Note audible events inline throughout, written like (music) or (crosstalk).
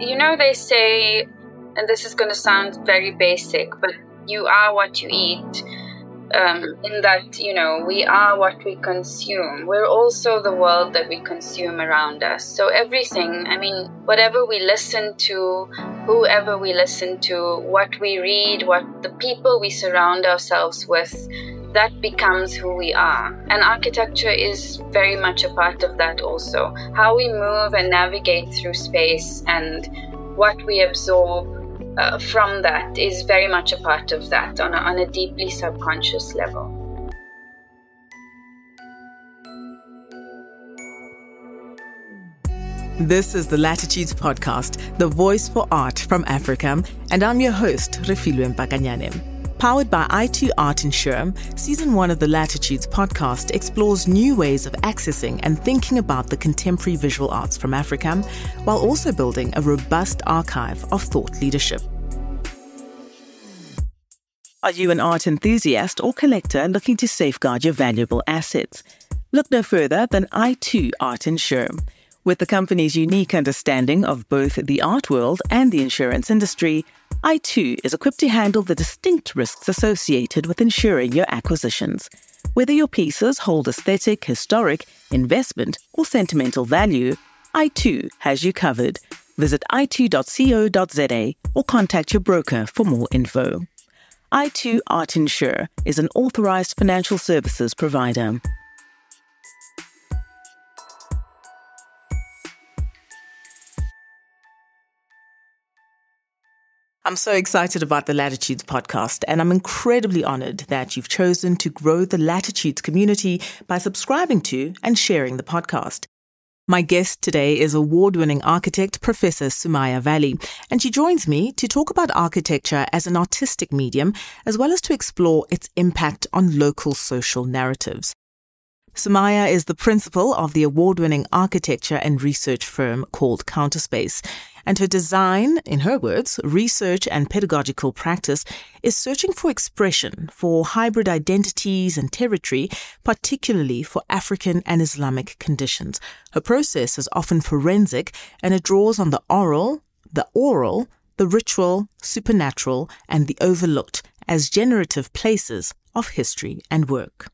You know, they say, and this is going to sound very basic, but you are what you eat. Um, in that, you know, we are what we consume. We're also the world that we consume around us. So, everything, I mean, whatever we listen to, whoever we listen to, what we read, what the people we surround ourselves with, that becomes who we are. And architecture is very much a part of that also. How we move and navigate through space and what we absorb uh, from that is very much a part of that on a, on a deeply subconscious level. This is the Latitudes Podcast, the voice for art from Africa, and I'm your host, Refilwe Mpakanyane. Powered by i2 Art Insure, Season 1 of the Latitudes podcast explores new ways of accessing and thinking about the contemporary visual arts from Africa, while also building a robust archive of thought leadership. Are you an art enthusiast or collector looking to safeguard your valuable assets? Look no further than i2 Art Insure. With the company's unique understanding of both the art world and the insurance industry, i2 is equipped to handle the distinct risks associated with insuring your acquisitions. Whether your pieces hold aesthetic, historic, investment, or sentimental value, i2 has you covered. Visit i2.co.za or contact your broker for more info. i2 Art Insure is an authorized financial services provider. I'm so excited about the Latitudes podcast, and I'm incredibly honored that you've chosen to grow the Latitudes community by subscribing to and sharing the podcast. My guest today is award winning architect Professor Sumayya Vally, and she joins me to talk about architecture as an artistic medium, as well as to explore its impact on local social narratives. Sumayya is the principal of the award winning architecture and research firm called Counterspace. And her design, in her words, research and pedagogical practice is searching for expression for hybrid identities and territory, particularly for African and Islamic conditions. Her process is often forensic and it draws on the oral, the oral, the ritual, supernatural, and the overlooked as generative places of history and work.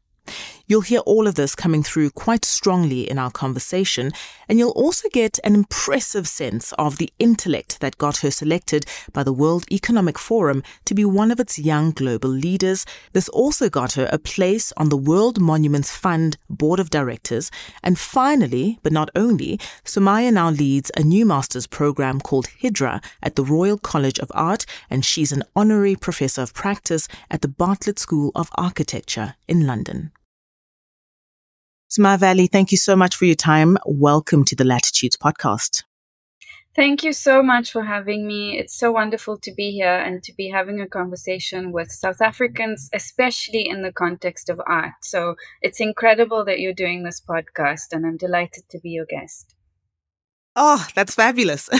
You'll hear all of this coming through quite strongly in our conversation, and you'll also get an impressive sense of the intellect that got her selected by the World Economic Forum to be one of its young global leaders. This also got her a place on the World Monuments Fund Board of Directors. And finally, but not only, Sumayya now leads a new master's program called Hijra at the Royal College of Art, and she's an honorary professor of practice at the Bartlett School of Architecture in London. Sumayya Vally, thank you so much for your time. Welcome to the Latitudes podcast. Thank you so much for having me. It's so wonderful to be here and to be having a conversation with South Africans, especially in the context of art. So it's incredible that you're doing this podcast, and I'm delighted to be your guest. Oh, that's fabulous.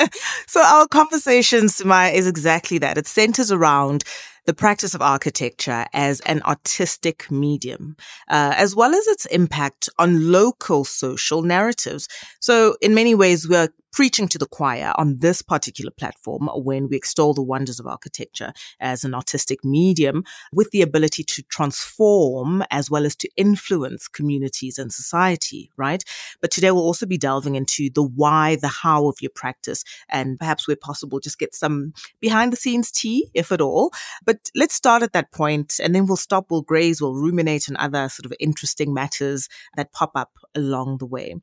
(laughs) so, our conversation, Sumayya, is exactly that. It centers around the practice of architecture as an artistic medium, uh, as well as its impact on local social narratives. So, in many ways, we're preaching to the choir on this particular platform when we extol the wonders of architecture as an artistic medium with the ability to transform as well as to influence communities and society, right? But today we'll also be delving into the why, the how of your practice, and perhaps where possible, just get some behind the scenes tea, if at all. But let's start at that point and then we'll stop, we'll graze, we'll ruminate on other sort of interesting matters that pop up along the way.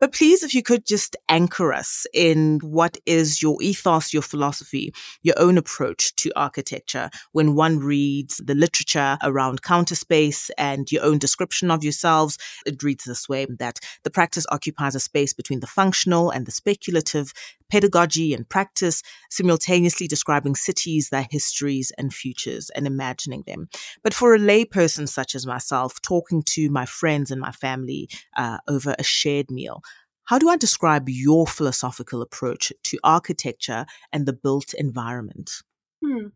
But please, if you could just anchor us in what is your ethos, your philosophy, your own approach to architecture when one reads the literature around Counterspace and your own description of yourselves. It reads this way that the practice occupies a space between the functional and the speculative, pedagogy and practice, simultaneously describing cities, their histories and futures and imagining them. But for a layperson such as myself, talking to my friends and my family uh, over a shared meal, how do I describe your philosophical approach to architecture and the built environment? Hmm.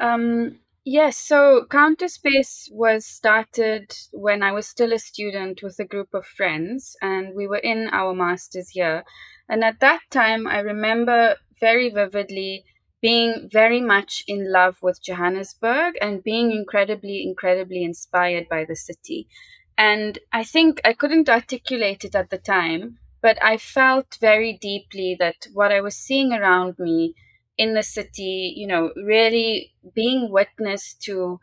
Um, yes, so Counterspace was started when I was still a student with a group of friends, and we were in our master's year. And at that time, I remember very vividly being very much in love with Johannesburg and being incredibly, incredibly inspired by the city. And I think I couldn't articulate it at the time, but I felt very deeply that what I was seeing around me in the city, you know, really being witness to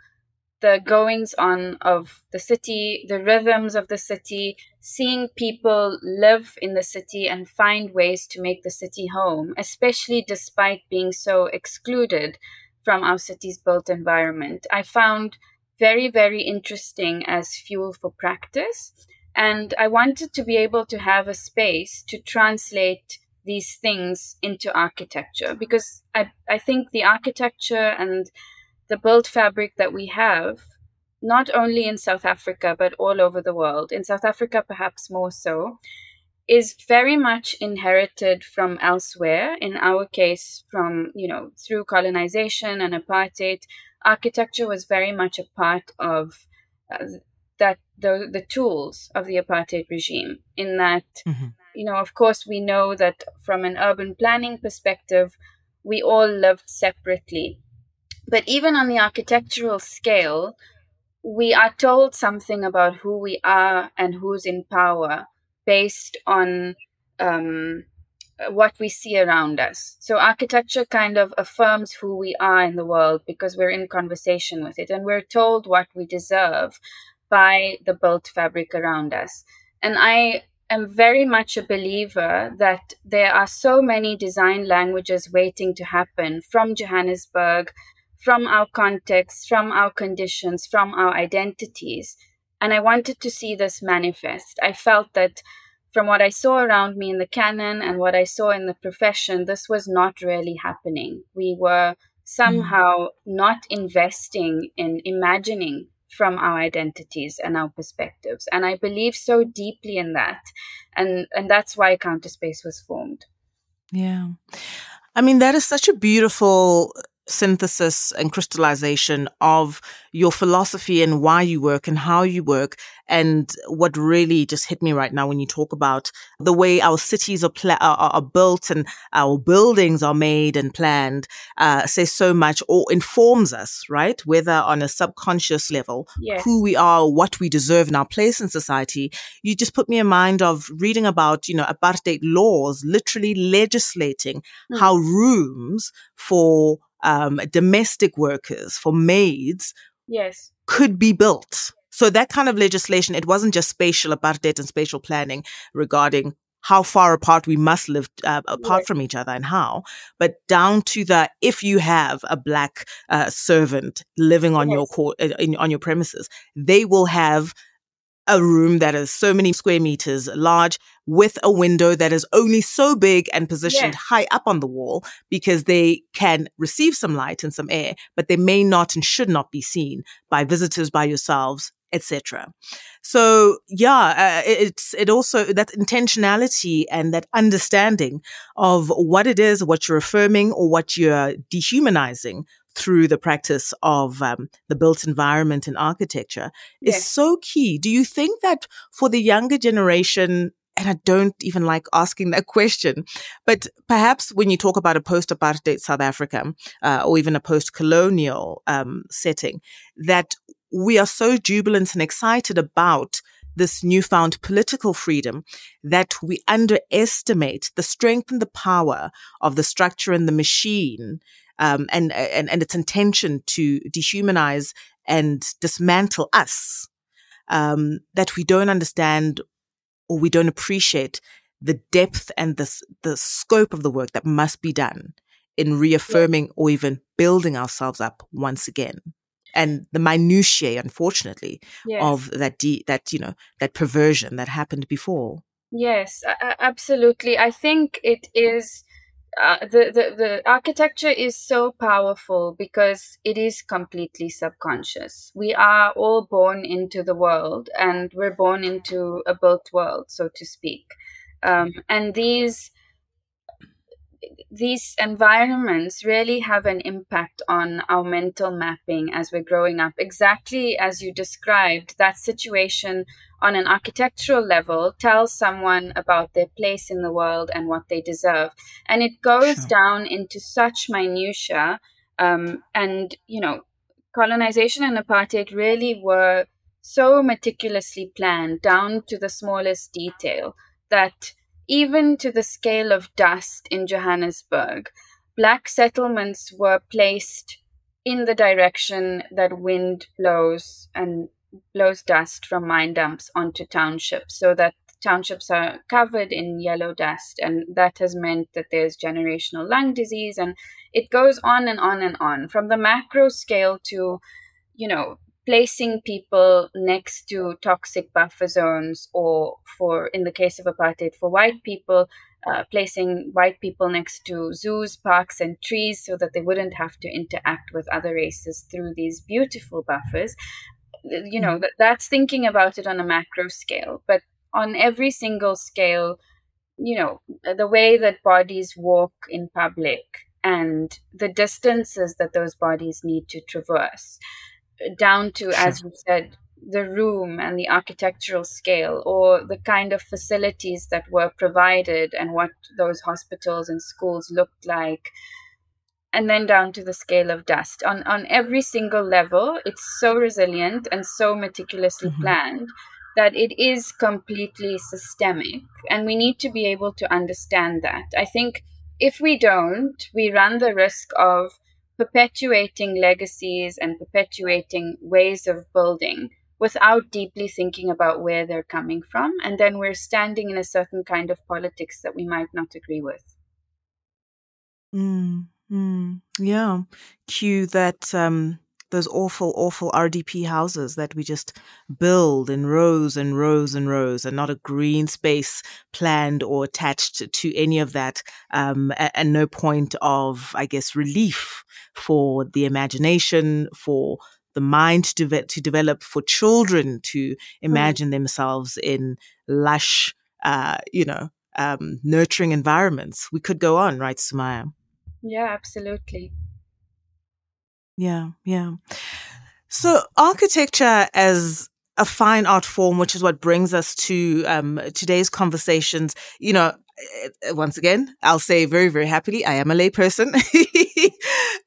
the goings on of the city, the rhythms of the city, seeing people live in the city and find ways to make the city home, especially despite being so excluded from our city's built environment. I found very, very interesting as fuel for practice. And I wanted to be able to have a space to translate these things into architecture because I, I think the architecture and the built fabric that we have, not only in South Africa, but all over the world, in South Africa perhaps more so, is very much inherited from elsewhere. In our case, from, you know, through colonization and apartheid, architecture was very much a part of uh, that the, the tools of the apartheid regime in that mm-hmm. you know of course we know that from an urban planning perspective we all lived separately but even on the architectural scale, we are told something about who we are and who's in power based on um, what we see around us. So, architecture kind of affirms who we are in the world because we're in conversation with it and we're told what we deserve by the built fabric around us. And I am very much a believer that there are so many design languages waiting to happen from Johannesburg from our context, from our conditions, from our identities. And I wanted to see this manifest. I felt that from what I saw around me in the canon and what I saw in the profession, this was not really happening. We were somehow not investing in imagining from our identities and our perspectives. And I believe so deeply in that. And and that's why Counterspace was formed. Yeah. I mean, that is such a beautiful synthesis and crystallization of your philosophy and why you work and how you work. And what really just hit me right now when you talk about the way our cities are, pla- are, are built and our buildings are made and planned uh, says so much or informs us, right? Whether on a subconscious level, yes. who we are, what we deserve in our place in society. You just put me in mind of reading about, you know, apartheid laws, literally legislating mm. how rooms for um, domestic workers, for maids, yes, could be built. So that kind of legislation, it wasn't just spatial apartheid and spatial planning regarding how far apart we must live uh, apart yes. from each other and how, but down to the if you have a black uh, servant living on yes. your court, uh, in, on your premises, they will have a room that is so many square meters large with a window that is only so big and positioned yes. high up on the wall because they can receive some light and some air, but they may not and should not be seen by visitors, by yourselves, etc. So yeah, uh, it's it also that intentionality and that understanding of what it is, what you're affirming or what you're dehumanizing through the practice of um, the built environment and architecture is yes. so key. Do you think that for the younger generation, and I don't even like asking that question, but perhaps when you talk about a post-apartheid South Africa uh, or even a post-colonial um, setting, that we are so jubilant and excited about this newfound political freedom that we underestimate the strength and the power of the structure and the machine um, and, and, and its intention to dehumanize and dismantle us, um, that we don't understand or we don't appreciate the depth and the, the scope of the work that must be done in reaffirming or even building ourselves up once again. And the minutiae unfortunately yes. of that de- that you know that perversion that happened before. Yes absolutely. I think it is uh, the, the the architecture is so powerful because it is completely subconscious. We are all born into the world, and we're born into a built world, so to speak. Um, and these these environments really have an impact on our mental mapping as we're growing up. Exactly as you described, that situation on an architectural level tells someone about their place in the world and what they deserve. And it goes sure. down into such minutiae. Um, and, you know, colonization and apartheid really were so meticulously planned down to the smallest detail that even to the scale of dust in Johannesburg, black settlements were placed in the direction that wind blows and blows dust from mine dumps onto townships so that townships are covered in yellow dust and that has meant that there's generational lung disease and it goes on and on and on. From the macro scale to you know placing people next to toxic buffer zones, or for, in the case of apartheid, for white people, uh, placing white people next to zoos, parks, and trees so that they wouldn't have to interact with other races through these beautiful buffers. You know, that, that's thinking about it on a macro scale. But on every single scale, you know, the way that bodies walk in public and the distances that those bodies need to traverse down to, sure. as you said, the room and the architectural scale or the kind of facilities that were provided and what those hospitals and schools looked like and then down to the scale of dust on on every single level it's so resilient and so meticulously mm-hmm. planned that it is completely systemic and we need to be able to understand that i think if we don't we run the risk of perpetuating legacies and perpetuating ways of building without deeply thinking about where they're coming from. And then we're standing in a certain kind of politics that we might not agree with. Mm, mm, yeah. Cue that um, those awful, awful RDP houses that we just build in rows and rows and rows, and not a green space planned or attached to any of that, um, and, no point of, I guess, relief for the imagination, for the mind to, de- to develop, for children to imagine mm. themselves in lush, uh, you know, um, nurturing environments. We could go on, right, Sumayya? Yeah, absolutely. Yeah, yeah. So architecture as a fine art form, which is what brings us to um, today's conversations. You know, eh, once again, I'll say very, very happily, I am a layperson. (laughs)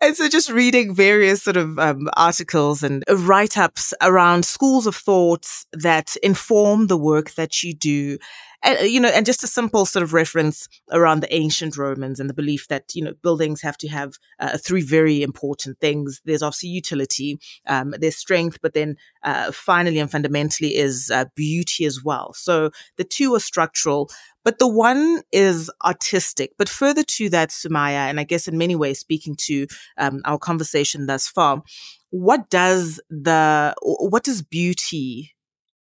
and so just reading various sort of um, articles and write ups around schools of thoughts that inform the work that you do uh, you know, and just a simple sort of reference around the ancient Romans and the belief that, you know, buildings have to have uh, three very important things. There's obviously utility, um, there's strength, but then uh, finally and fundamentally is uh, beauty as well. So the two are structural, but the one is artistic. But further to that, Sumayya, and I guess in many ways speaking to um, our conversation thus far, what does the what does beauty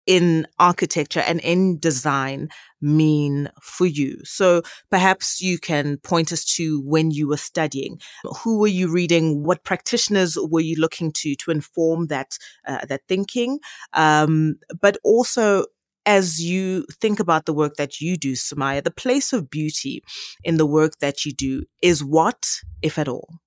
in architecture and in design mean for you? So perhaps you can point us to when you were studying. Who were you reading? What practitioners were you looking to to inform that uh, that thinking? Um, but also as you think about the work that you do, Sumayya, the place of beauty in the work that you do is what, if at all?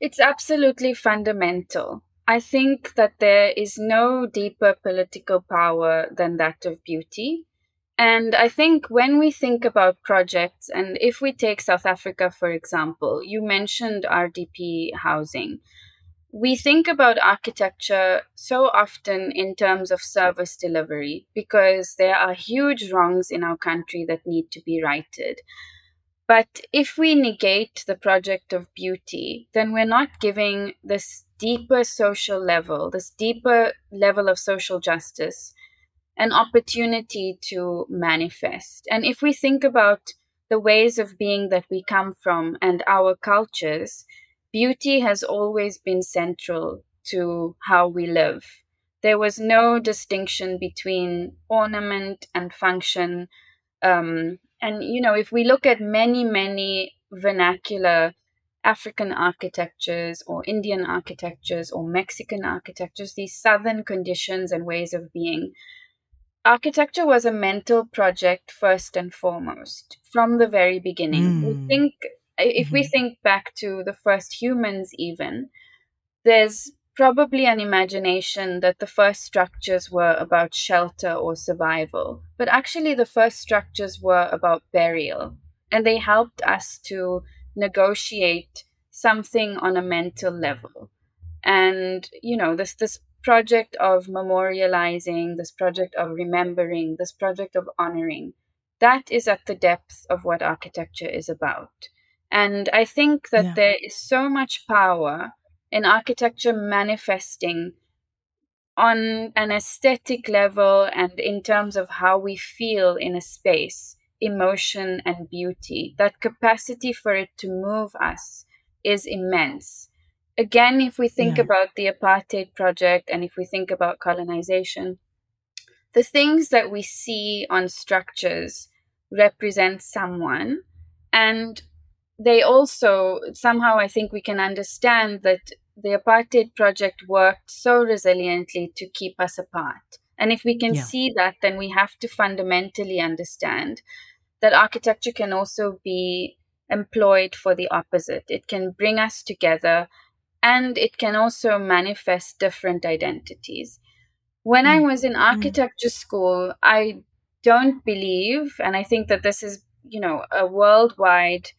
It's absolutely fundamental. I think that there is no deeper political power than that of beauty. And I think when we think about projects, and if we take South Africa, for example, you mentioned RDP housing. We think about architecture so often in terms of service delivery because there are huge wrongs in our country that need to be righted. But if we negate the project of beauty, then we're not giving this deeper social level, this deeper level of social justice, an opportunity to manifest. And if we think about the ways of being that we come from and our cultures, beauty has always been central to how we live. There was no distinction between ornament and function. Um, and, you know, if we look at many, many vernacular African architectures or Indian architectures or Mexican architectures, these southern conditions and ways of being, architecture was a mental project first and foremost. from the very beginning. Mm. We think if we Mhm. think back to the first humans even, there's probably an imagination that the first structures were about shelter or survival, but actually the first structures were about burial, and they helped us to negotiate something on a mental level. And you know, this this project of memorializing, this project of remembering, this project of honoring, that is at the depth of what architecture is about. And I think that Yeah. there is so much power in architecture manifesting on an aesthetic level and in terms of how we feel in a space, emotion and beauty. That capacity for it to move us is immense. Again, if we think Yeah. about the apartheid project and if we think about colonization, the things that we see on structures represent someone and they also somehow i think we can understand that the apartheid project worked so resiliently to keep us apart and if we can Yeah. see that then we have to fundamentally understand that architecture can also be employed for the opposite it can bring us together and it can also manifest different identities when I Mm. was in architecture school, I don't believe, and I think that this is, you know, a worldwide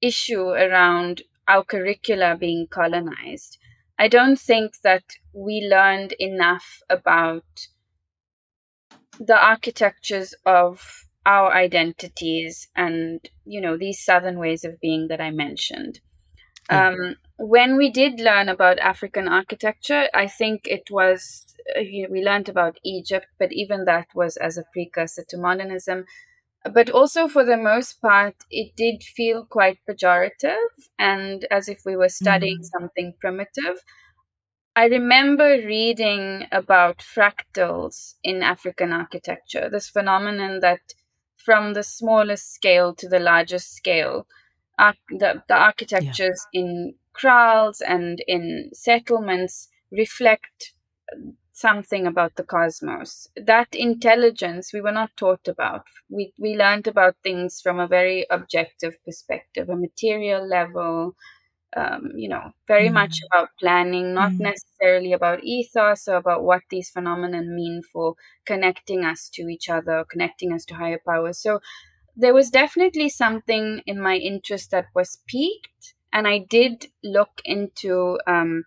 issue around our curricula being colonized. I don't think that we learned enough about the architectures of our identities and, you know, these southern ways of being that I mentioned. Yeah. Um, when we did learn about African architecture, I think it was uh, you know, we learned about Egypt, but even that was as a precursor to modernism. But also, for the most part, it did feel quite pejorative and as if we were studying mm-hmm. something primitive. I remember reading about fractals in African architecture, this phenomenon that from the smallest scale to the largest scale, arch- the, the architectures in kraals and in settlements reflect something about the cosmos. That intelligence we were not taught about. We, we learned about things from a very objective perspective, a material level, um, you know, very Mm. much about planning, not Mm. necessarily about ethos or about what these phenomena mean for connecting us to each other, connecting us to higher powers. So there was definitely something in my interest that was piqued, and I did look into um,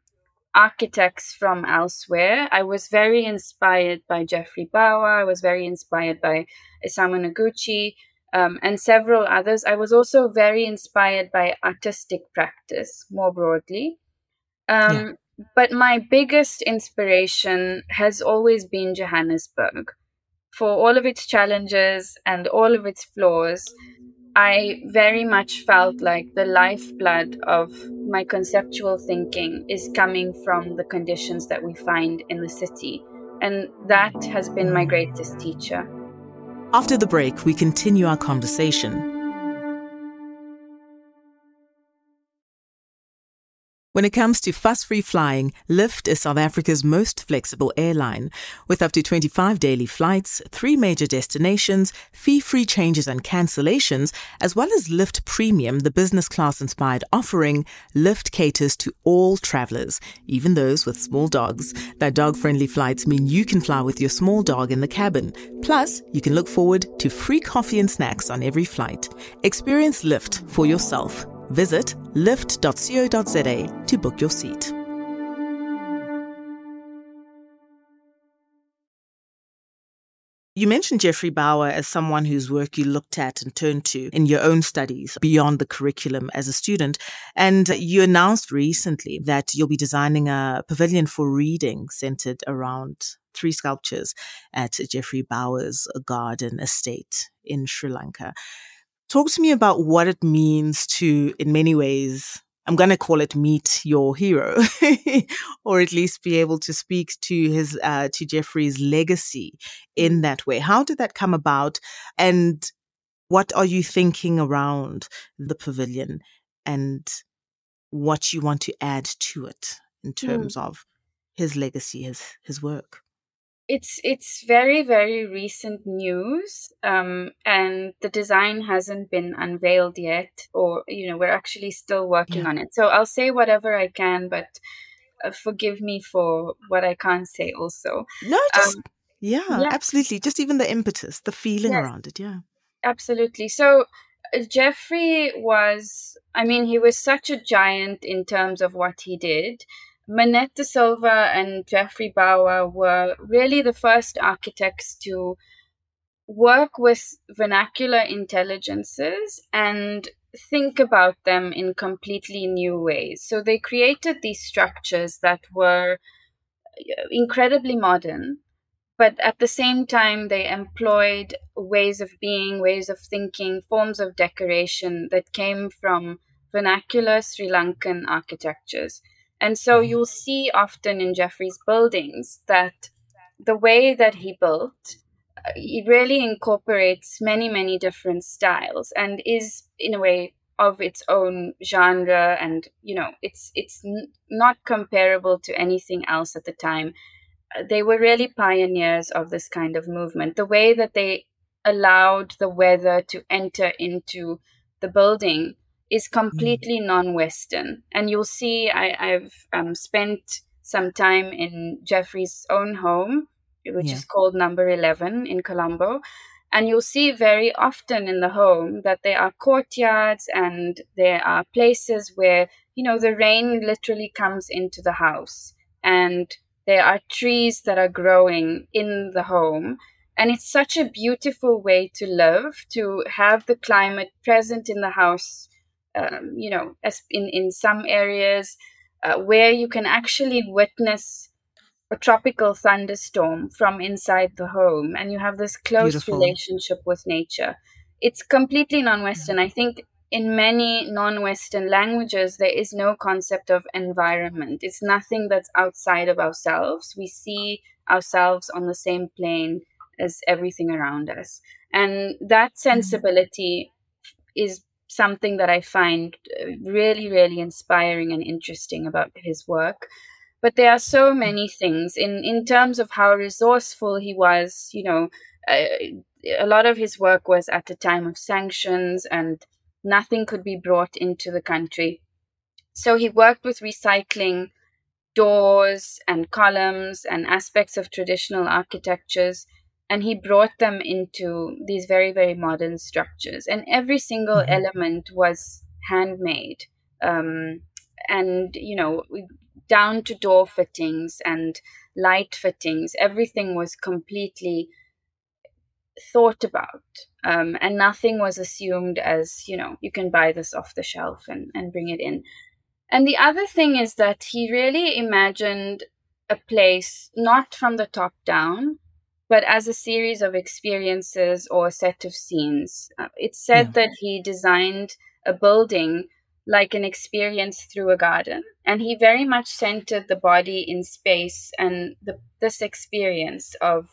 architects from elsewhere. I was very inspired by Geoffrey Bawa. I was very inspired by Isamu Noguchi um, and several others. I was also very inspired by artistic practice more broadly. Um, But my biggest inspiration has always been Johannesburg. For all of its challenges and all of its flaws, I very much felt like the lifeblood of my conceptual thinking is coming from the conditions that we find in the city. And that has been my greatest teacher. After the break, we continue our conversation. When it comes to fuss free flying, Lyft is South Africa's most flexible airline. With up to 25 daily flights, three major destinations, fee free changes and cancellations, as well as Lyft Premium, the business class inspired offering, Lyft caters to all travelers, even those with small dogs. Their dog friendly flights mean you can fly with your small dog in the cabin. Plus, you can look forward to free coffee and snacks on every flight. Experience Lyft for yourself. Visit lift.co.za to book your seat. You mentioned Geoffrey Bawa as someone whose work you looked at and turned to in your own studies beyond the curriculum as a student. And you announced recently that you'll be designing a pavilion for reading centered around three sculptures at Geoffrey Bawa's garden estate in Sri Lanka. Talk to me about what it means to, in many ways, I'm going to call it meet your hero, (laughs) or at least be able to speak to his, uh, to Geoffrey's legacy in that way. How did that come about? And what are you thinking around the pavilion and what you want to add to it in terms of his legacy, his, his work? It's it's very very recent news um, and the design hasn't been unveiled yet or you know we're actually still working yeah. on it. So i'll say whatever i can but uh, forgive me for what i can't say also. No just um, yeah, yeah, absolutely. Just even the impetus the feeling yes, around it yeah. Absolutely. So uh, geoffrey was i mean he was such a giant in terms of what he did Minnette de Silva and Geoffrey Bawa were really the first architects to work with vernacular intelligences and think about them in completely new ways. So they created these structures that were uh, incredibly modern, but at the same time, they employed ways of being, ways of thinking, forms of decoration that came from vernacular Sri Lankan architectures. And so mm-hmm. you'll see often in Geoffrey's buildings that the way that he built, uh, he really incorporates many, many different styles and is, in a way, of its own genre and you know it's it's n- not comparable to anything else at the time uh, they were really pioneers of this kind of movement the way that they allowed the weather to enter into the building is mm. completely mm. non-Western. And you'll see I, have um, spent some time in Geoffrey's own home, which yeah. is called Number 11 in Colombo. And you'll see very often in the home that there are courtyards and there are places where, you know, the rain literally comes into the house. And there are trees that are growing in the home. And it's such a beautiful way to live, to have the climate present in the house um, you know, in, in some areas uh, where you can actually witness a tropical thunderstorm from inside the home and you have this close Beautiful. relationship with nature. It's completely non Western. I think in many non Western languages, there is no concept of environment. It's nothing that's outside of ourselves. We see ourselves on the same plane as everything around us. And that mm-hmm. sensibility is something that I find uh, really, really inspiring and interesting about his work. But there are so many things in, in terms of how resourceful he was. You know, uh, a lot of his work was at a time of sanctions and nothing could be brought into the country. So he worked with recycling doors and columns and aspects of traditional architectures and he brought them into these very very modern structures and every single mm-hmm. element was handmade um, and you know down to door fittings and light fittings everything was completely thought about um, and nothing was assumed as you know you can buy this off the shelf and, and bring it in and the other thing is that he really imagined a place not from the top down but as a series of experiences or a set of scenes. Uh, it's said yeah. that he designed a building like an experience through a garden. And he very much centered the body in space and the, this experience of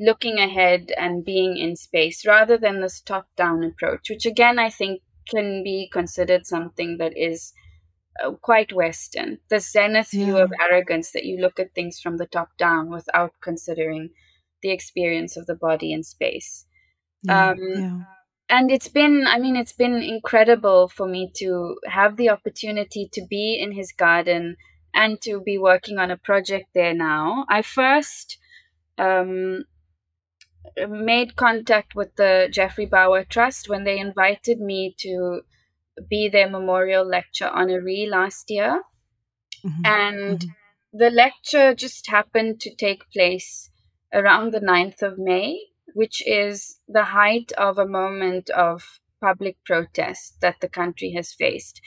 looking ahead and being in space rather than this top down approach, which again, I think can be considered something that is uh, quite Western. The zenith yeah. view of arrogance that you look at things from the top down without considering the experience of the body in space. Yeah, um, yeah. And it's been, I mean, it's been incredible for me to have the opportunity to be in his garden and to be working on a project there now. I first um, made contact with the Geoffrey Bawa Trust when they invited me to be their memorial lecture honoree last year. Mm-hmm. And mm-hmm. the lecture just happened to take place around the 9th of May, which is the height of a moment of public protest that the country has faced.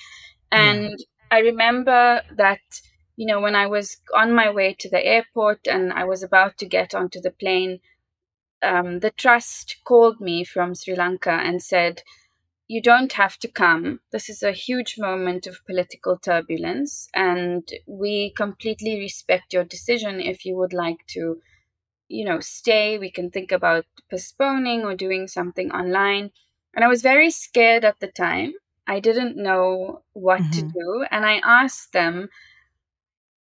And yeah. I remember that, you know, when I was on my way to the airport and I was about to get onto the plane, um, the trust called me from Sri Lanka and said, You don't have to come. This is a huge moment of political turbulence, and we completely respect your decision if you would like to you know, stay. We can think about postponing or doing something online. And I was very scared at the time. I didn't know what mm-hmm. to do. And I asked them,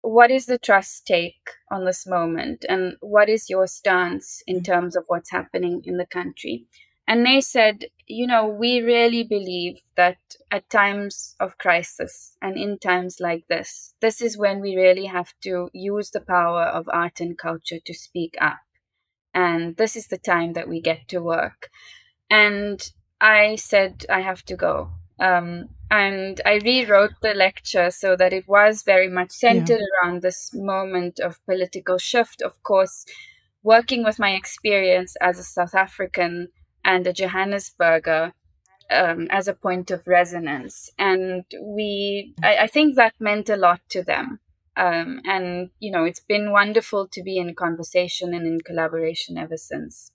what is the trust take on this moment and what is your stance in terms of what's happening in the country and they said you know we really believe that at times of crisis and in times like this this is when we really have to use the power of art and culture to speak up and this is the time that we get to work and i said i have to go um, and I rewrote the lecture so that it was very much centered yeah. around this moment of political shift. Of course, working with my experience as a South African and a Johannesburger um, as a point of resonance. And we, I, I, think that meant a lot to them. Um, and, you know, it's been wonderful to be in conversation and in collaboration ever since.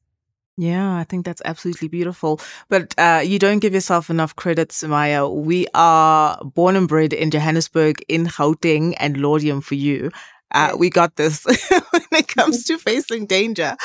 Yeah, I think that's absolutely beautiful. But uh, you don't give yourself enough credit, Sumayya. We are born and bred in Johannesburg, in Gauteng, and Laudium for you. Uh, we got this (laughs) when it comes to facing danger.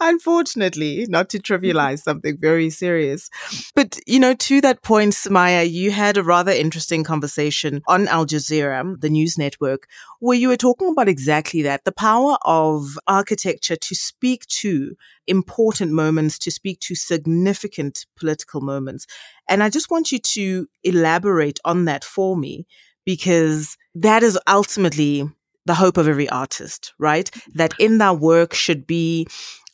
Unfortunately, not to trivialize something very serious. But, you know, to that point, Sumayya, you had a rather interesting conversation on Al Jazeera, the news network, where you were talking about exactly that the power of architecture to speak to important moments, to speak to significant political moments. And I just want you to elaborate on that for me because that is ultimately the hope of every artist, right? That in their work should be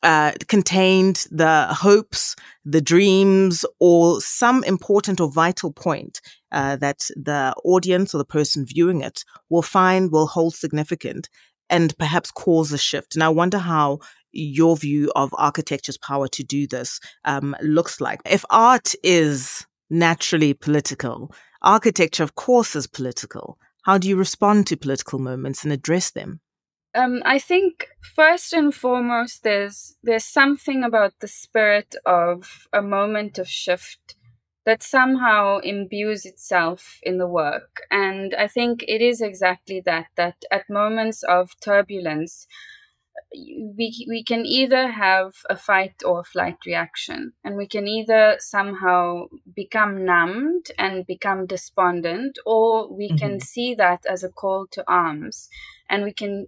uh, contained the hopes, the dreams, or some important or vital point uh, that the audience or the person viewing it will find will hold significant and perhaps cause a shift. And I wonder how your view of architecture's power to do this um, looks like. If art is naturally political, architecture, of course, is political. How do you respond to political moments and address them? Um, I think first and foremost, there's there's something about the spirit of a moment of shift that somehow imbues itself in the work, and I think it is exactly that. That at moments of turbulence, we we can either have a fight or flight reaction and we can either somehow become numbed and become despondent or we mm-hmm. can see that as a call to arms and we can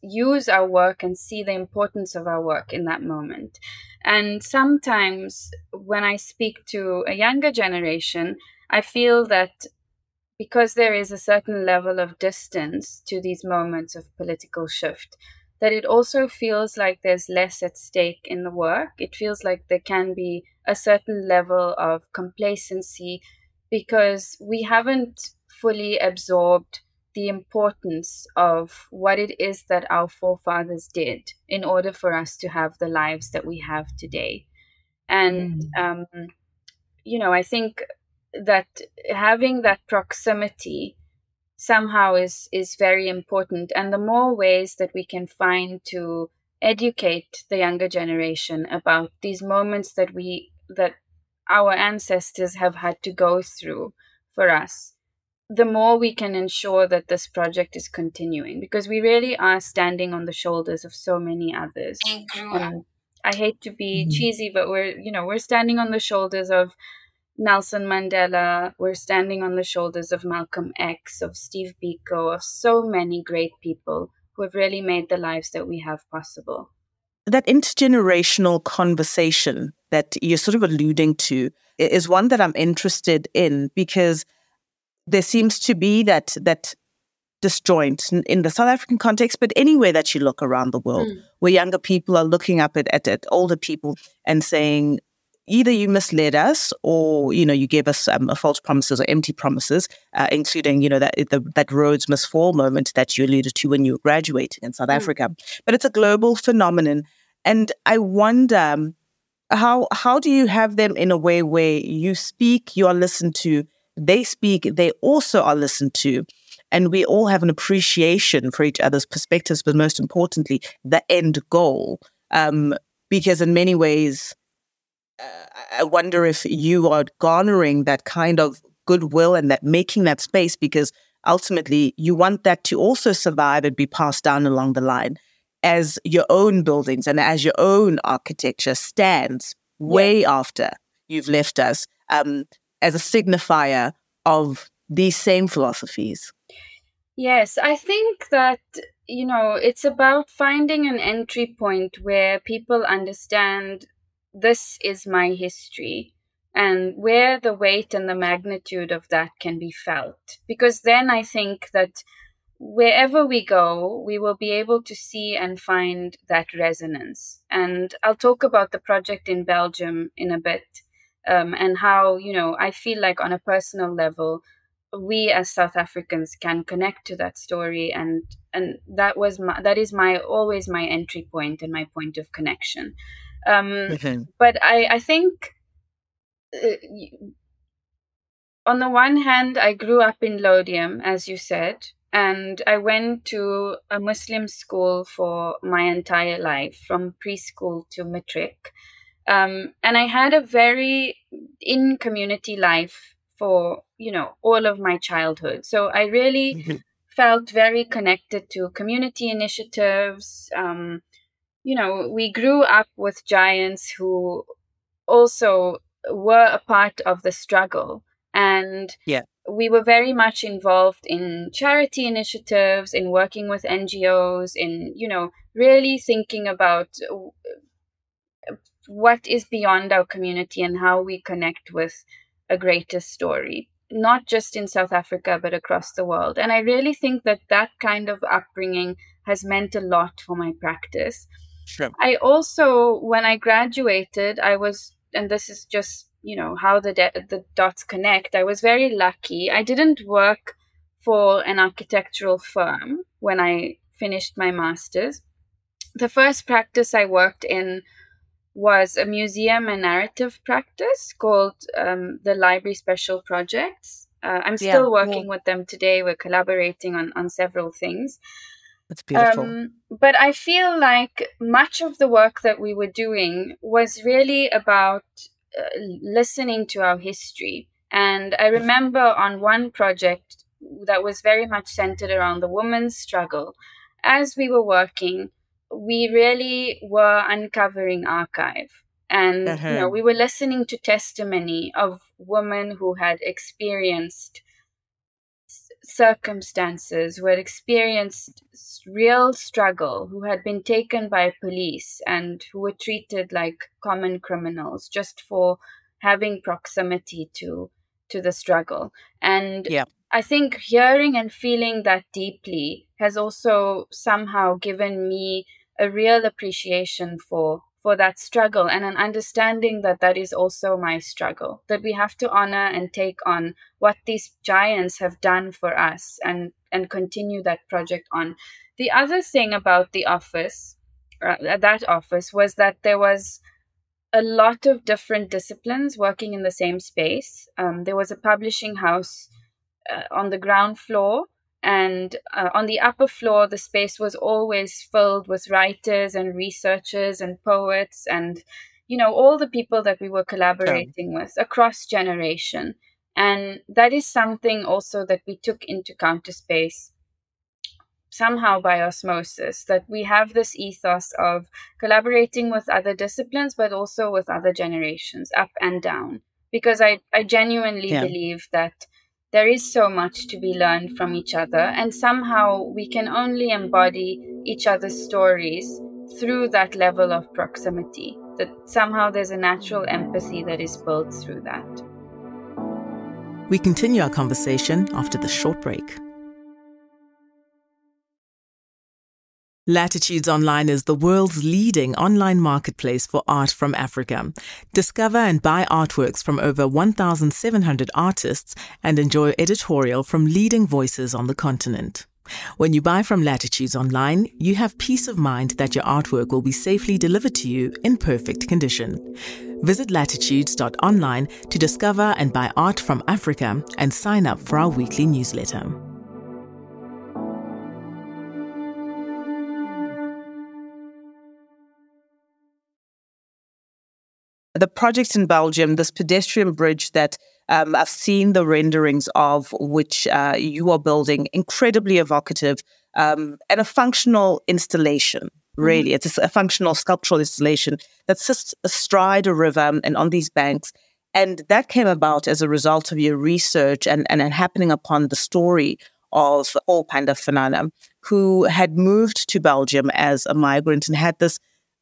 use our work and see the importance of our work in that moment and sometimes when i speak to a younger generation i feel that because there is a certain level of distance to these moments of political shift that it also feels like there's less at stake in the work. It feels like there can be a certain level of complacency because we haven't fully absorbed the importance of what it is that our forefathers did in order for us to have the lives that we have today. And, mm. um, you know, I think that having that proximity somehow is is very important and the more ways that we can find to educate the younger generation about these moments that we that our ancestors have had to go through for us the more we can ensure that this project is continuing because we really are standing on the shoulders of so many others and i hate to be mm-hmm. cheesy but we're you know we're standing on the shoulders of Nelson Mandela, we're standing on the shoulders of Malcolm X, of Steve Biko, of so many great people who have really made the lives that we have possible. That intergenerational conversation that you're sort of alluding to is one that I'm interested in because there seems to be that that disjoint in the South African context, but anywhere that you look around the world, mm. where younger people are looking up at, at, at older people and saying, either you misled us or you know you gave us um, false promises or empty promises uh, including you know that the, that Rhodes must fall moment that you alluded to when you were graduating in south mm. africa but it's a global phenomenon and i wonder um, how how do you have them in a way where you speak you are listened to they speak they also are listened to and we all have an appreciation for each other's perspectives but most importantly the end goal um, because in many ways I wonder if you are garnering that kind of goodwill and that making that space because ultimately you want that to also survive and be passed down along the line as your own buildings and as your own architecture stands way yeah. after you've left us um, as a signifier of these same philosophies. Yes, I think that, you know, it's about finding an entry point where people understand this is my history and where the weight and the magnitude of that can be felt. Because then I think that wherever we go, we will be able to see and find that resonance. And I'll talk about the project in Belgium in a bit um, and how, you know, I feel like on a personal level, we as South Africans can connect to that story and and that was my that is my always my entry point and my point of connection. Um, mm-hmm. But I I think. Uh, on the one hand, I grew up in Laudium, as you said, and I went to a Muslim school for my entire life, from preschool to matric. Um, and I had a very in community life for you know all of my childhood so i really mm-hmm. felt very connected to community initiatives um, you know we grew up with giants who also were a part of the struggle and yeah we were very much involved in charity initiatives in working with ngos in you know really thinking about what is beyond our community and how we connect with a greater story, not just in South Africa, but across the world. And I really think that that kind of upbringing has meant a lot for my practice. Sure. I also, when I graduated, I was, and this is just, you know, how the, de- the dots connect, I was very lucky. I didn't work for an architectural firm when I finished my master's. The first practice I worked in was a museum and narrative practice called um, the Library Special Projects. Uh, I'm still yeah, working cool. with them today. We're collaborating on, on several things. That's beautiful. Um, but I feel like much of the work that we were doing was really about uh, listening to our history. And I remember on one project that was very much centered around the woman's struggle. As we were working, we really were uncovering archive and uh-huh. you know uh-huh. we were listening to testimony of women who had experienced circumstances who had experienced real struggle who had been taken by police and who were treated like common criminals just for having proximity to to the struggle and yeah. i think hearing and feeling that deeply has also somehow given me a real appreciation for for that struggle and an understanding that that is also my struggle that we have to honor and take on what these giants have done for us and and continue that project on. The other thing about the office uh, that office was that there was a lot of different disciplines working in the same space. Um, there was a publishing house uh, on the ground floor and uh, on the upper floor, the space was always filled with writers and researchers and poets and, you know, all the people that we were collaborating with across generation. And that is something also that we took into Counterspace somehow by osmosis that we have this ethos of collaborating with other disciplines but also with other generations up and down because i, I genuinely yeah. believe that there is so much to be learned from each other, and somehow we can only embody each other's stories through that level of proximity. That somehow there's a natural empathy that is built through that. We continue our conversation after the short break. Latitudes Online is the world's leading online marketplace for art from Africa. Discover and buy artworks from over 1,700 artists and enjoy editorial from leading voices on the continent. When you buy from Latitudes Online, you have peace of mind that your artwork will be safely delivered to you in perfect condition. Visit latitudes.online to discover and buy art from Africa and sign up for our weekly newsletter. The projects in Belgium, this pedestrian bridge that um, I've seen the renderings of, which uh, you are building, incredibly evocative um, and a functional installation. Really, mm-hmm. it's a functional sculptural installation that sits astride a river and on these banks. And that came about as a result of your research and, and, and happening upon the story of Paul Panda Farnana, who had moved to Belgium as a migrant and had this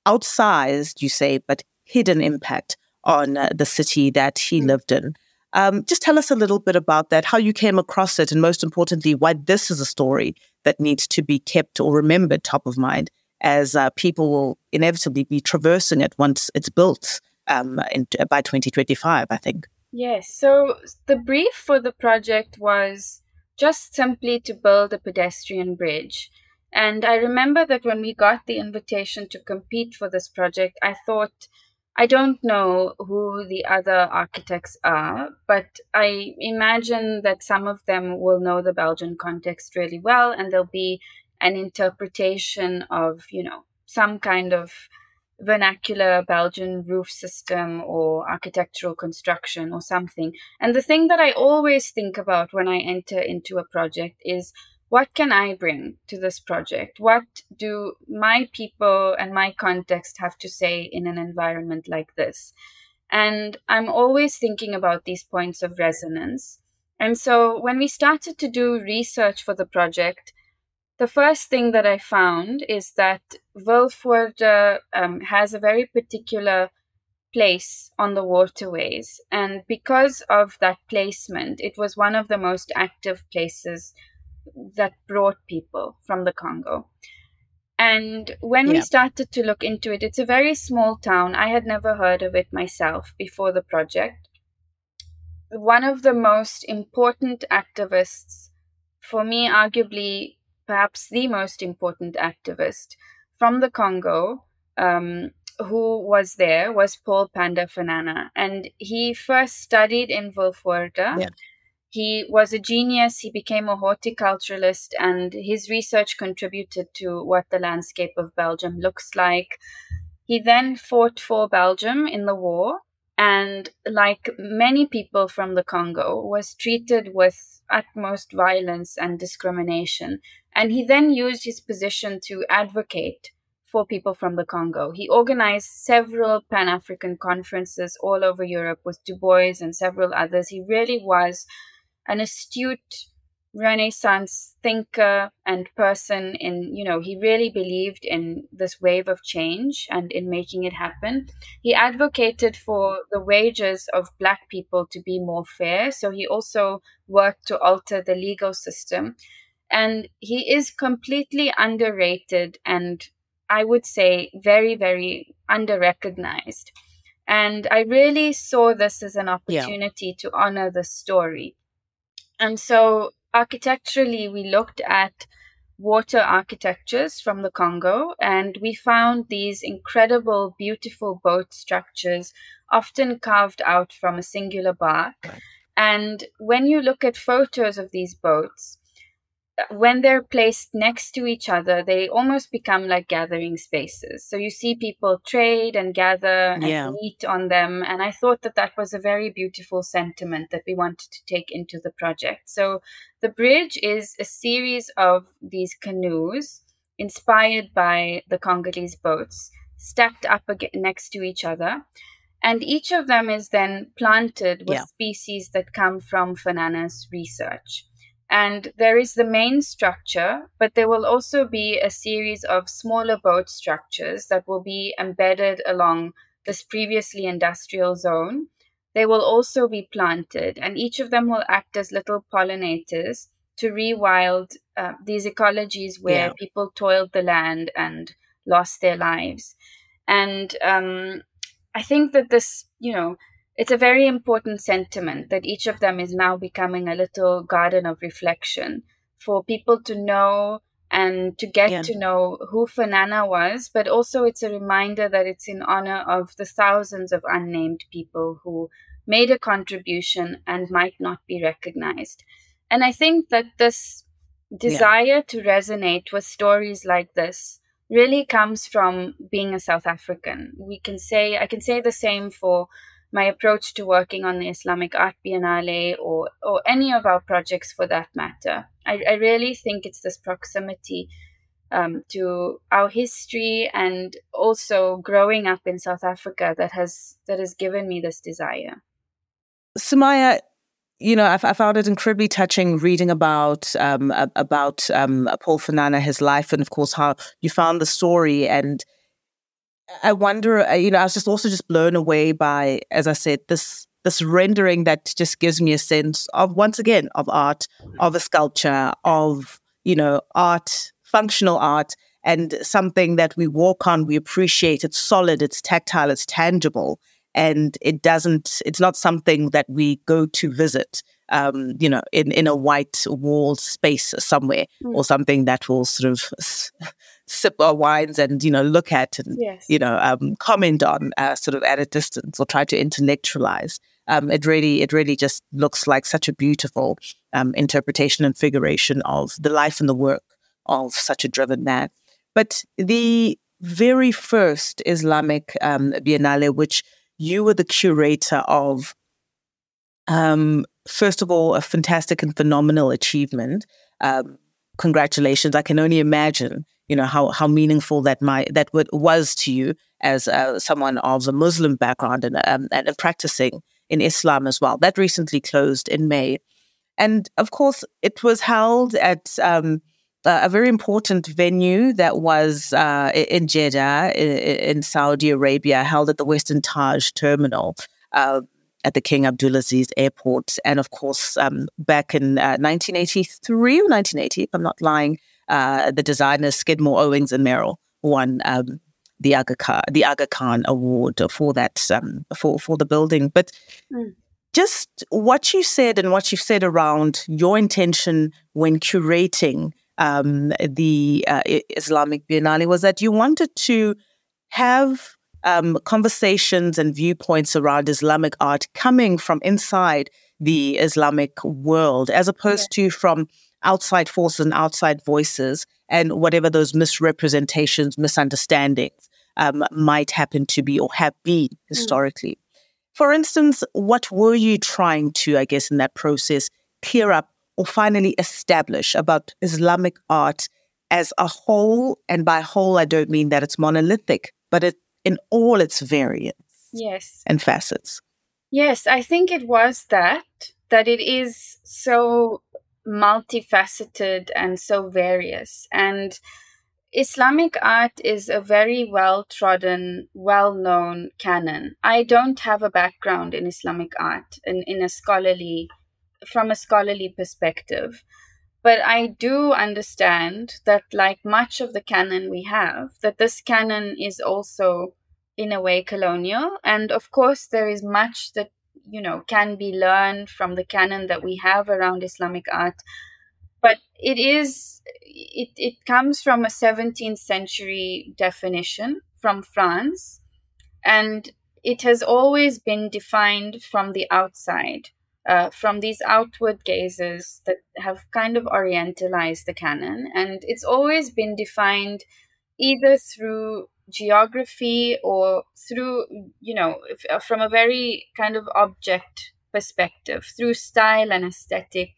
outsized, you say, but hidden impact on uh, the city that he mm. lived in. Um, just tell us a little bit about that, how you came across it, and most importantly, why this is a story that needs to be kept or remembered top of mind as uh, people will inevitably be traversing it once it's built um, in, by 2025, I think. Yes. So the brief for the project was just simply to build a pedestrian bridge. And I remember that when we got the invitation to compete for this project, I thought, I don't know who the other architects are, but I imagine that some of them will know the Belgian context really well, and there'll be an interpretation of, you know, some kind of vernacular Belgian roof system or architectural construction or something. And the thing that I always think about when I enter into a project is what can I bring to this project? What do my people and my context have to say in an environment like this? And I'm always thinking about these points of resonance. And so when we started to do research for the project, the first thing that I found is that Vilvoorde um, has a very particular place on the waterways. And because of that placement, it was one of the most active places that brought people from the Congo. And when yeah. we started to look into it, it's a very small town. I had never heard of it myself before the project. One of the most important activists, for me, arguably perhaps the most important activist from the Congo um, who was there was Paul Panda Farnana. And he first studied in Vilvoorde. Yeah. He was a genius. He became a horticulturalist, and his research contributed to what the landscape of Belgium looks like. He then fought for Belgium in the war, and like many people from the Congo, was treated with utmost violence and discrimination. And he then used his position to advocate for people from the Congo. He organized several Pan African conferences all over Europe with Du Bois and several others. He really was an astute Renaissance thinker and person in, you know, he really believed in this wave of change and in making it happen. He advocated for the wages of Black people to be more fair. So he also worked to alter the legal system. And he is completely underrated and I would say very, very underrecognized. And I really saw this as an opportunity yeah. to honor the story. And so architecturally, we looked at water architectures from the Congo, and we found these incredible, beautiful boat structures, often carved out from a singular bark. And when you look at photos of these boats, when they're placed next to each other, they almost become like gathering spaces. So you see people trade and gather and yeah. meet on them. And I thought that that was a very beautiful sentiment that we wanted to take into the project. So the bridge is a series of these canoes inspired by the Congolese boats stacked up next to each other. And each of them is then planted with yeah. species that come from Farnana's research. And there is the main structure, but there will also be a series of smaller boat structures that will be embedded along this previously industrial zone. They will also be planted, and each of them will act as little pollinators to rewild uh, these ecologies where yeah. people toiled the land and lost their lives. And um, I think that this, you know, it's a very important sentiment that each of them is now becoming a little garden of reflection for people to know and to get yeah. to know who Farnana was, but also it's a reminder that it's in honor of the thousands of unnamed people who made a contribution and might not be recognized. And I think that this desire yeah. to resonate with stories like this really comes from being a South African. We can say, I can say the same for my approach to working on the Islamic Art Biennale or, or any of our projects for that matter. I, I really think it's this proximity um, to our history and also growing up in South Africa that has that has given me this desire. Sumayya, you know, I, I, found it incredibly touching reading about um, about um, Paul Farnana, his life, and of course how you found the story. And I wonder, uh, you know, I was just also just blown away by, as I said, this this rendering that just gives me a sense of once again of art, of a sculpture, of you know, art, functional art, and something that we walk on, we appreciate. It's solid, it's tactile, it's tangible and it doesn't it's not something that we go to visit um, you know in in a white walled space somewhere mm. or something that will sort of (laughs) sip our wines and you know look at and yes. you know um, comment on uh, sort of at a distance or try to intellectualize um, it really it really just looks like such a beautiful um, interpretation and figuration of the life and the work of such a driven man but the very first Islamic um, Biennale, which you were the curator of, um, first of all, a fantastic and phenomenal achievement. Um, congratulations! I can only imagine, you know, how how meaningful that might that was to you as uh, someone of a Muslim background and, um, and practicing in Islam as well. That recently closed in May, and of course, it was held at. Um, a very important venue that was uh, in Jeddah, in, Saudi Arabia, held at the Western Hajj Terminal. Uh, at the King Abdulaziz Airport. And of course, um, back in uh, 1983 or 1980, if I'm not lying, uh, the designers Skidmore, Owings, and Merrill won um, the Aga Khan, the Aga Khan Award for that um, for for the building. But mm. just what you said and what you've said around your intention when curating um, the uh, Islamic Biennale was that you wanted to have um, conversations and viewpoints around Islamic art coming from inside the Islamic world, as opposed to from outside forces and outside voices, and whatever those misrepresentations, misunderstandings um, might happen to be or have been mm. historically. Mm. For instance, what were you trying to, I guess, in that process, clear up or finally establish about Islamic art as a whole. And by whole, I don't mean that it's monolithic, but it, in all its variants yes. and facets. Yes, I think it was that, that it is so multifaceted and so various. And Islamic art is a very well trodden, well known canon. I don't have a background in Islamic art in, in a scholarly from a scholarly perspective. But I do understand that, like much of the canon we have, that this canon is also, in a way, colonial. And of course, there is much that, you know, can be learned from the canon that we have around Islamic art. But it is, it, it comes from a 17th century definition from France. And it has always been defined from the outside uh, from these outward gazes that have kind of orientalized the canon. And it's always been defined either through geography or through, you know, uh, from a very kind of object perspective, through style and aesthetic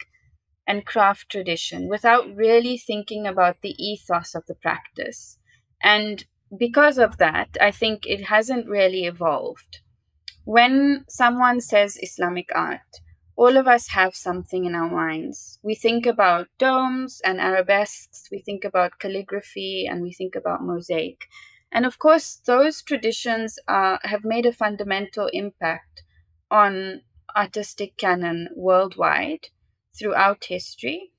and craft tradition, without really thinking about the ethos of the practice. And because of that, I think it hasn't really evolved. When someone says Islamic art, all of us have something in our minds. We think about domes and arabesques, we think about calligraphy, and we think about mosaic. And of course, those traditions uh, have made a fundamental impact on artistic canon worldwide throughout history.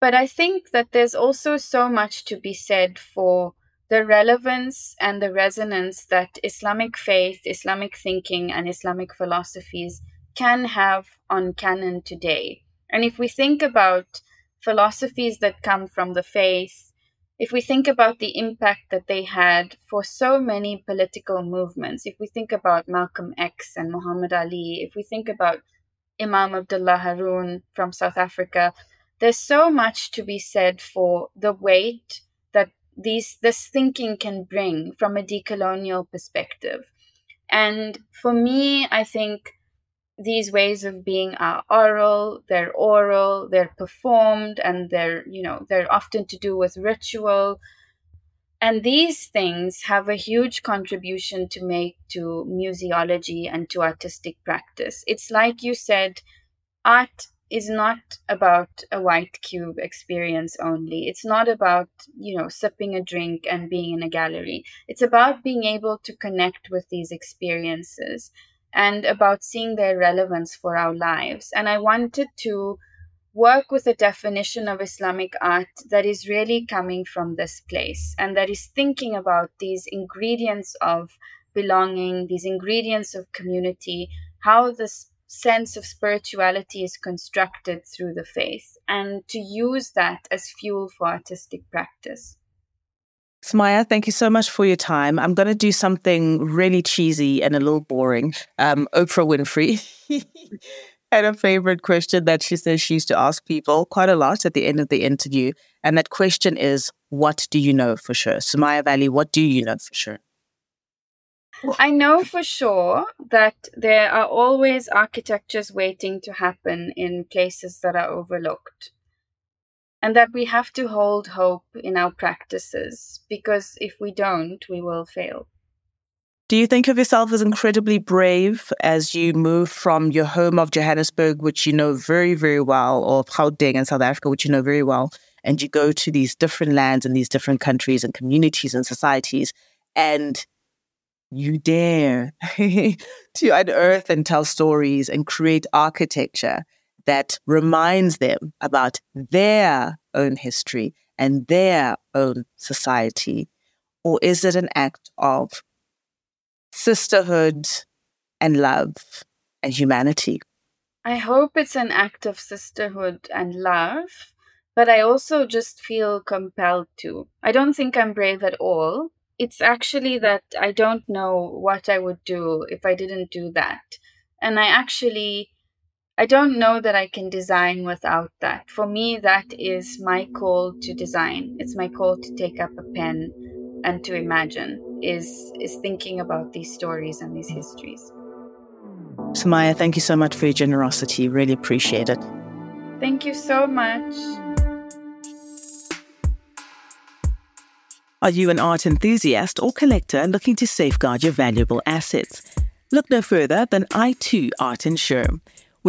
But I think that there's also so much to be said for the relevance and the resonance that Islamic faith, Islamic thinking, and Islamic philosophies can have on canon today. And if we think about philosophies that come from the faith, if we think about the impact that they had for so many political movements, if we think about Malcolm X and Muhammad Ali, if we think about Imam Abdullah Haroon from South Africa, there's so much to be said for the weight that these this thinking can bring from a decolonial perspective. And for me, I think these ways of being are oral they're oral they're performed and they're you know they're often to do with ritual and these things have a huge contribution to make to museology and to artistic practice it's like you said art is not about a white cube experience only. It's not about, you know, sipping a drink and being in a gallery. It's about being able to connect with these experiences and about seeing their relevance for our lives. And I wanted to work with a definition of Islamic art that is really coming from this place and that is thinking about these ingredients of belonging, these ingredients of community, how this sense of spirituality is constructed through the faith, and to use that as fuel for artistic practice. Sumayya, thank you so much for your time. I'm going to do something really cheesy and a little boring. Um, Oprah Winfrey (laughs) had a favorite question that she says she used to ask people quite a lot at the end of the interview. And that question is, What do you know for sure? Sumayya Vally, what do you know for sure? I know for sure that there are always architectures waiting to happen in places that are overlooked. And that we have to hold hope in our practices because if we don't, we will fail. Do you think of yourself as incredibly brave as you move from your home of Johannesburg, which you know very, very well, or Gauteng in South Africa, which you know very well, and you go to these different lands and these different countries and communities and societies, and you dare (laughs) to unearth and tell stories and create architecture that reminds them about their own history and their own society? Or is it an act of sisterhood and love and humanity? I hope it's an act of sisterhood and love, but I also just feel compelled to. I don't think I'm brave at all it's actually that I don't know what I would do if I didn't do that. And I actually I don't know that I can design without that. For me that is my call to design. It's my call to take up a pen and to imagine is is thinking about these stories and these histories. Sumayya, thank you so much for your generosity. Really appreciate it. Thank you so much. Are you an art enthusiast or collector looking to safeguard your valuable assets? Look no further than i2 Art Insure.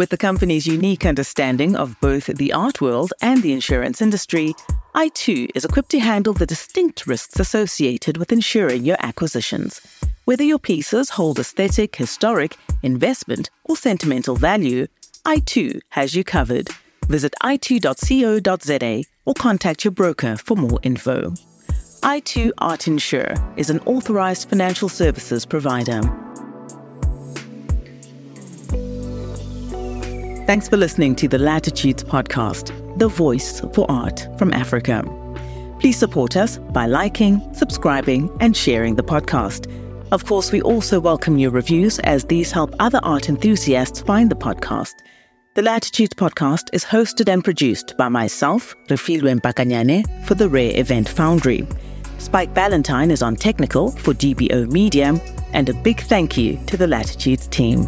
With the company's unique understanding of both the art world and the insurance industry, i2 is equipped to handle the distinct risks associated with insuring your acquisitions. Whether your pieces hold aesthetic, historic, investment, or sentimental value, i2 has you covered. Visit i2.co.za or contact your broker for more info i2 Art Insure is an authorized financial services provider. Thanks for listening to the Latitudes podcast, the voice for art from Africa. Please support us by liking, subscribing, and sharing the podcast. Of course, we also welcome your reviews as these help other art enthusiasts find the podcast. The Latitudes podcast is hosted and produced by myself, Refiloe Mpakanyane, for the Rare Event Foundry. Spike Valentine is on technical for DBO Media, and a big thank you to the Latitudes team.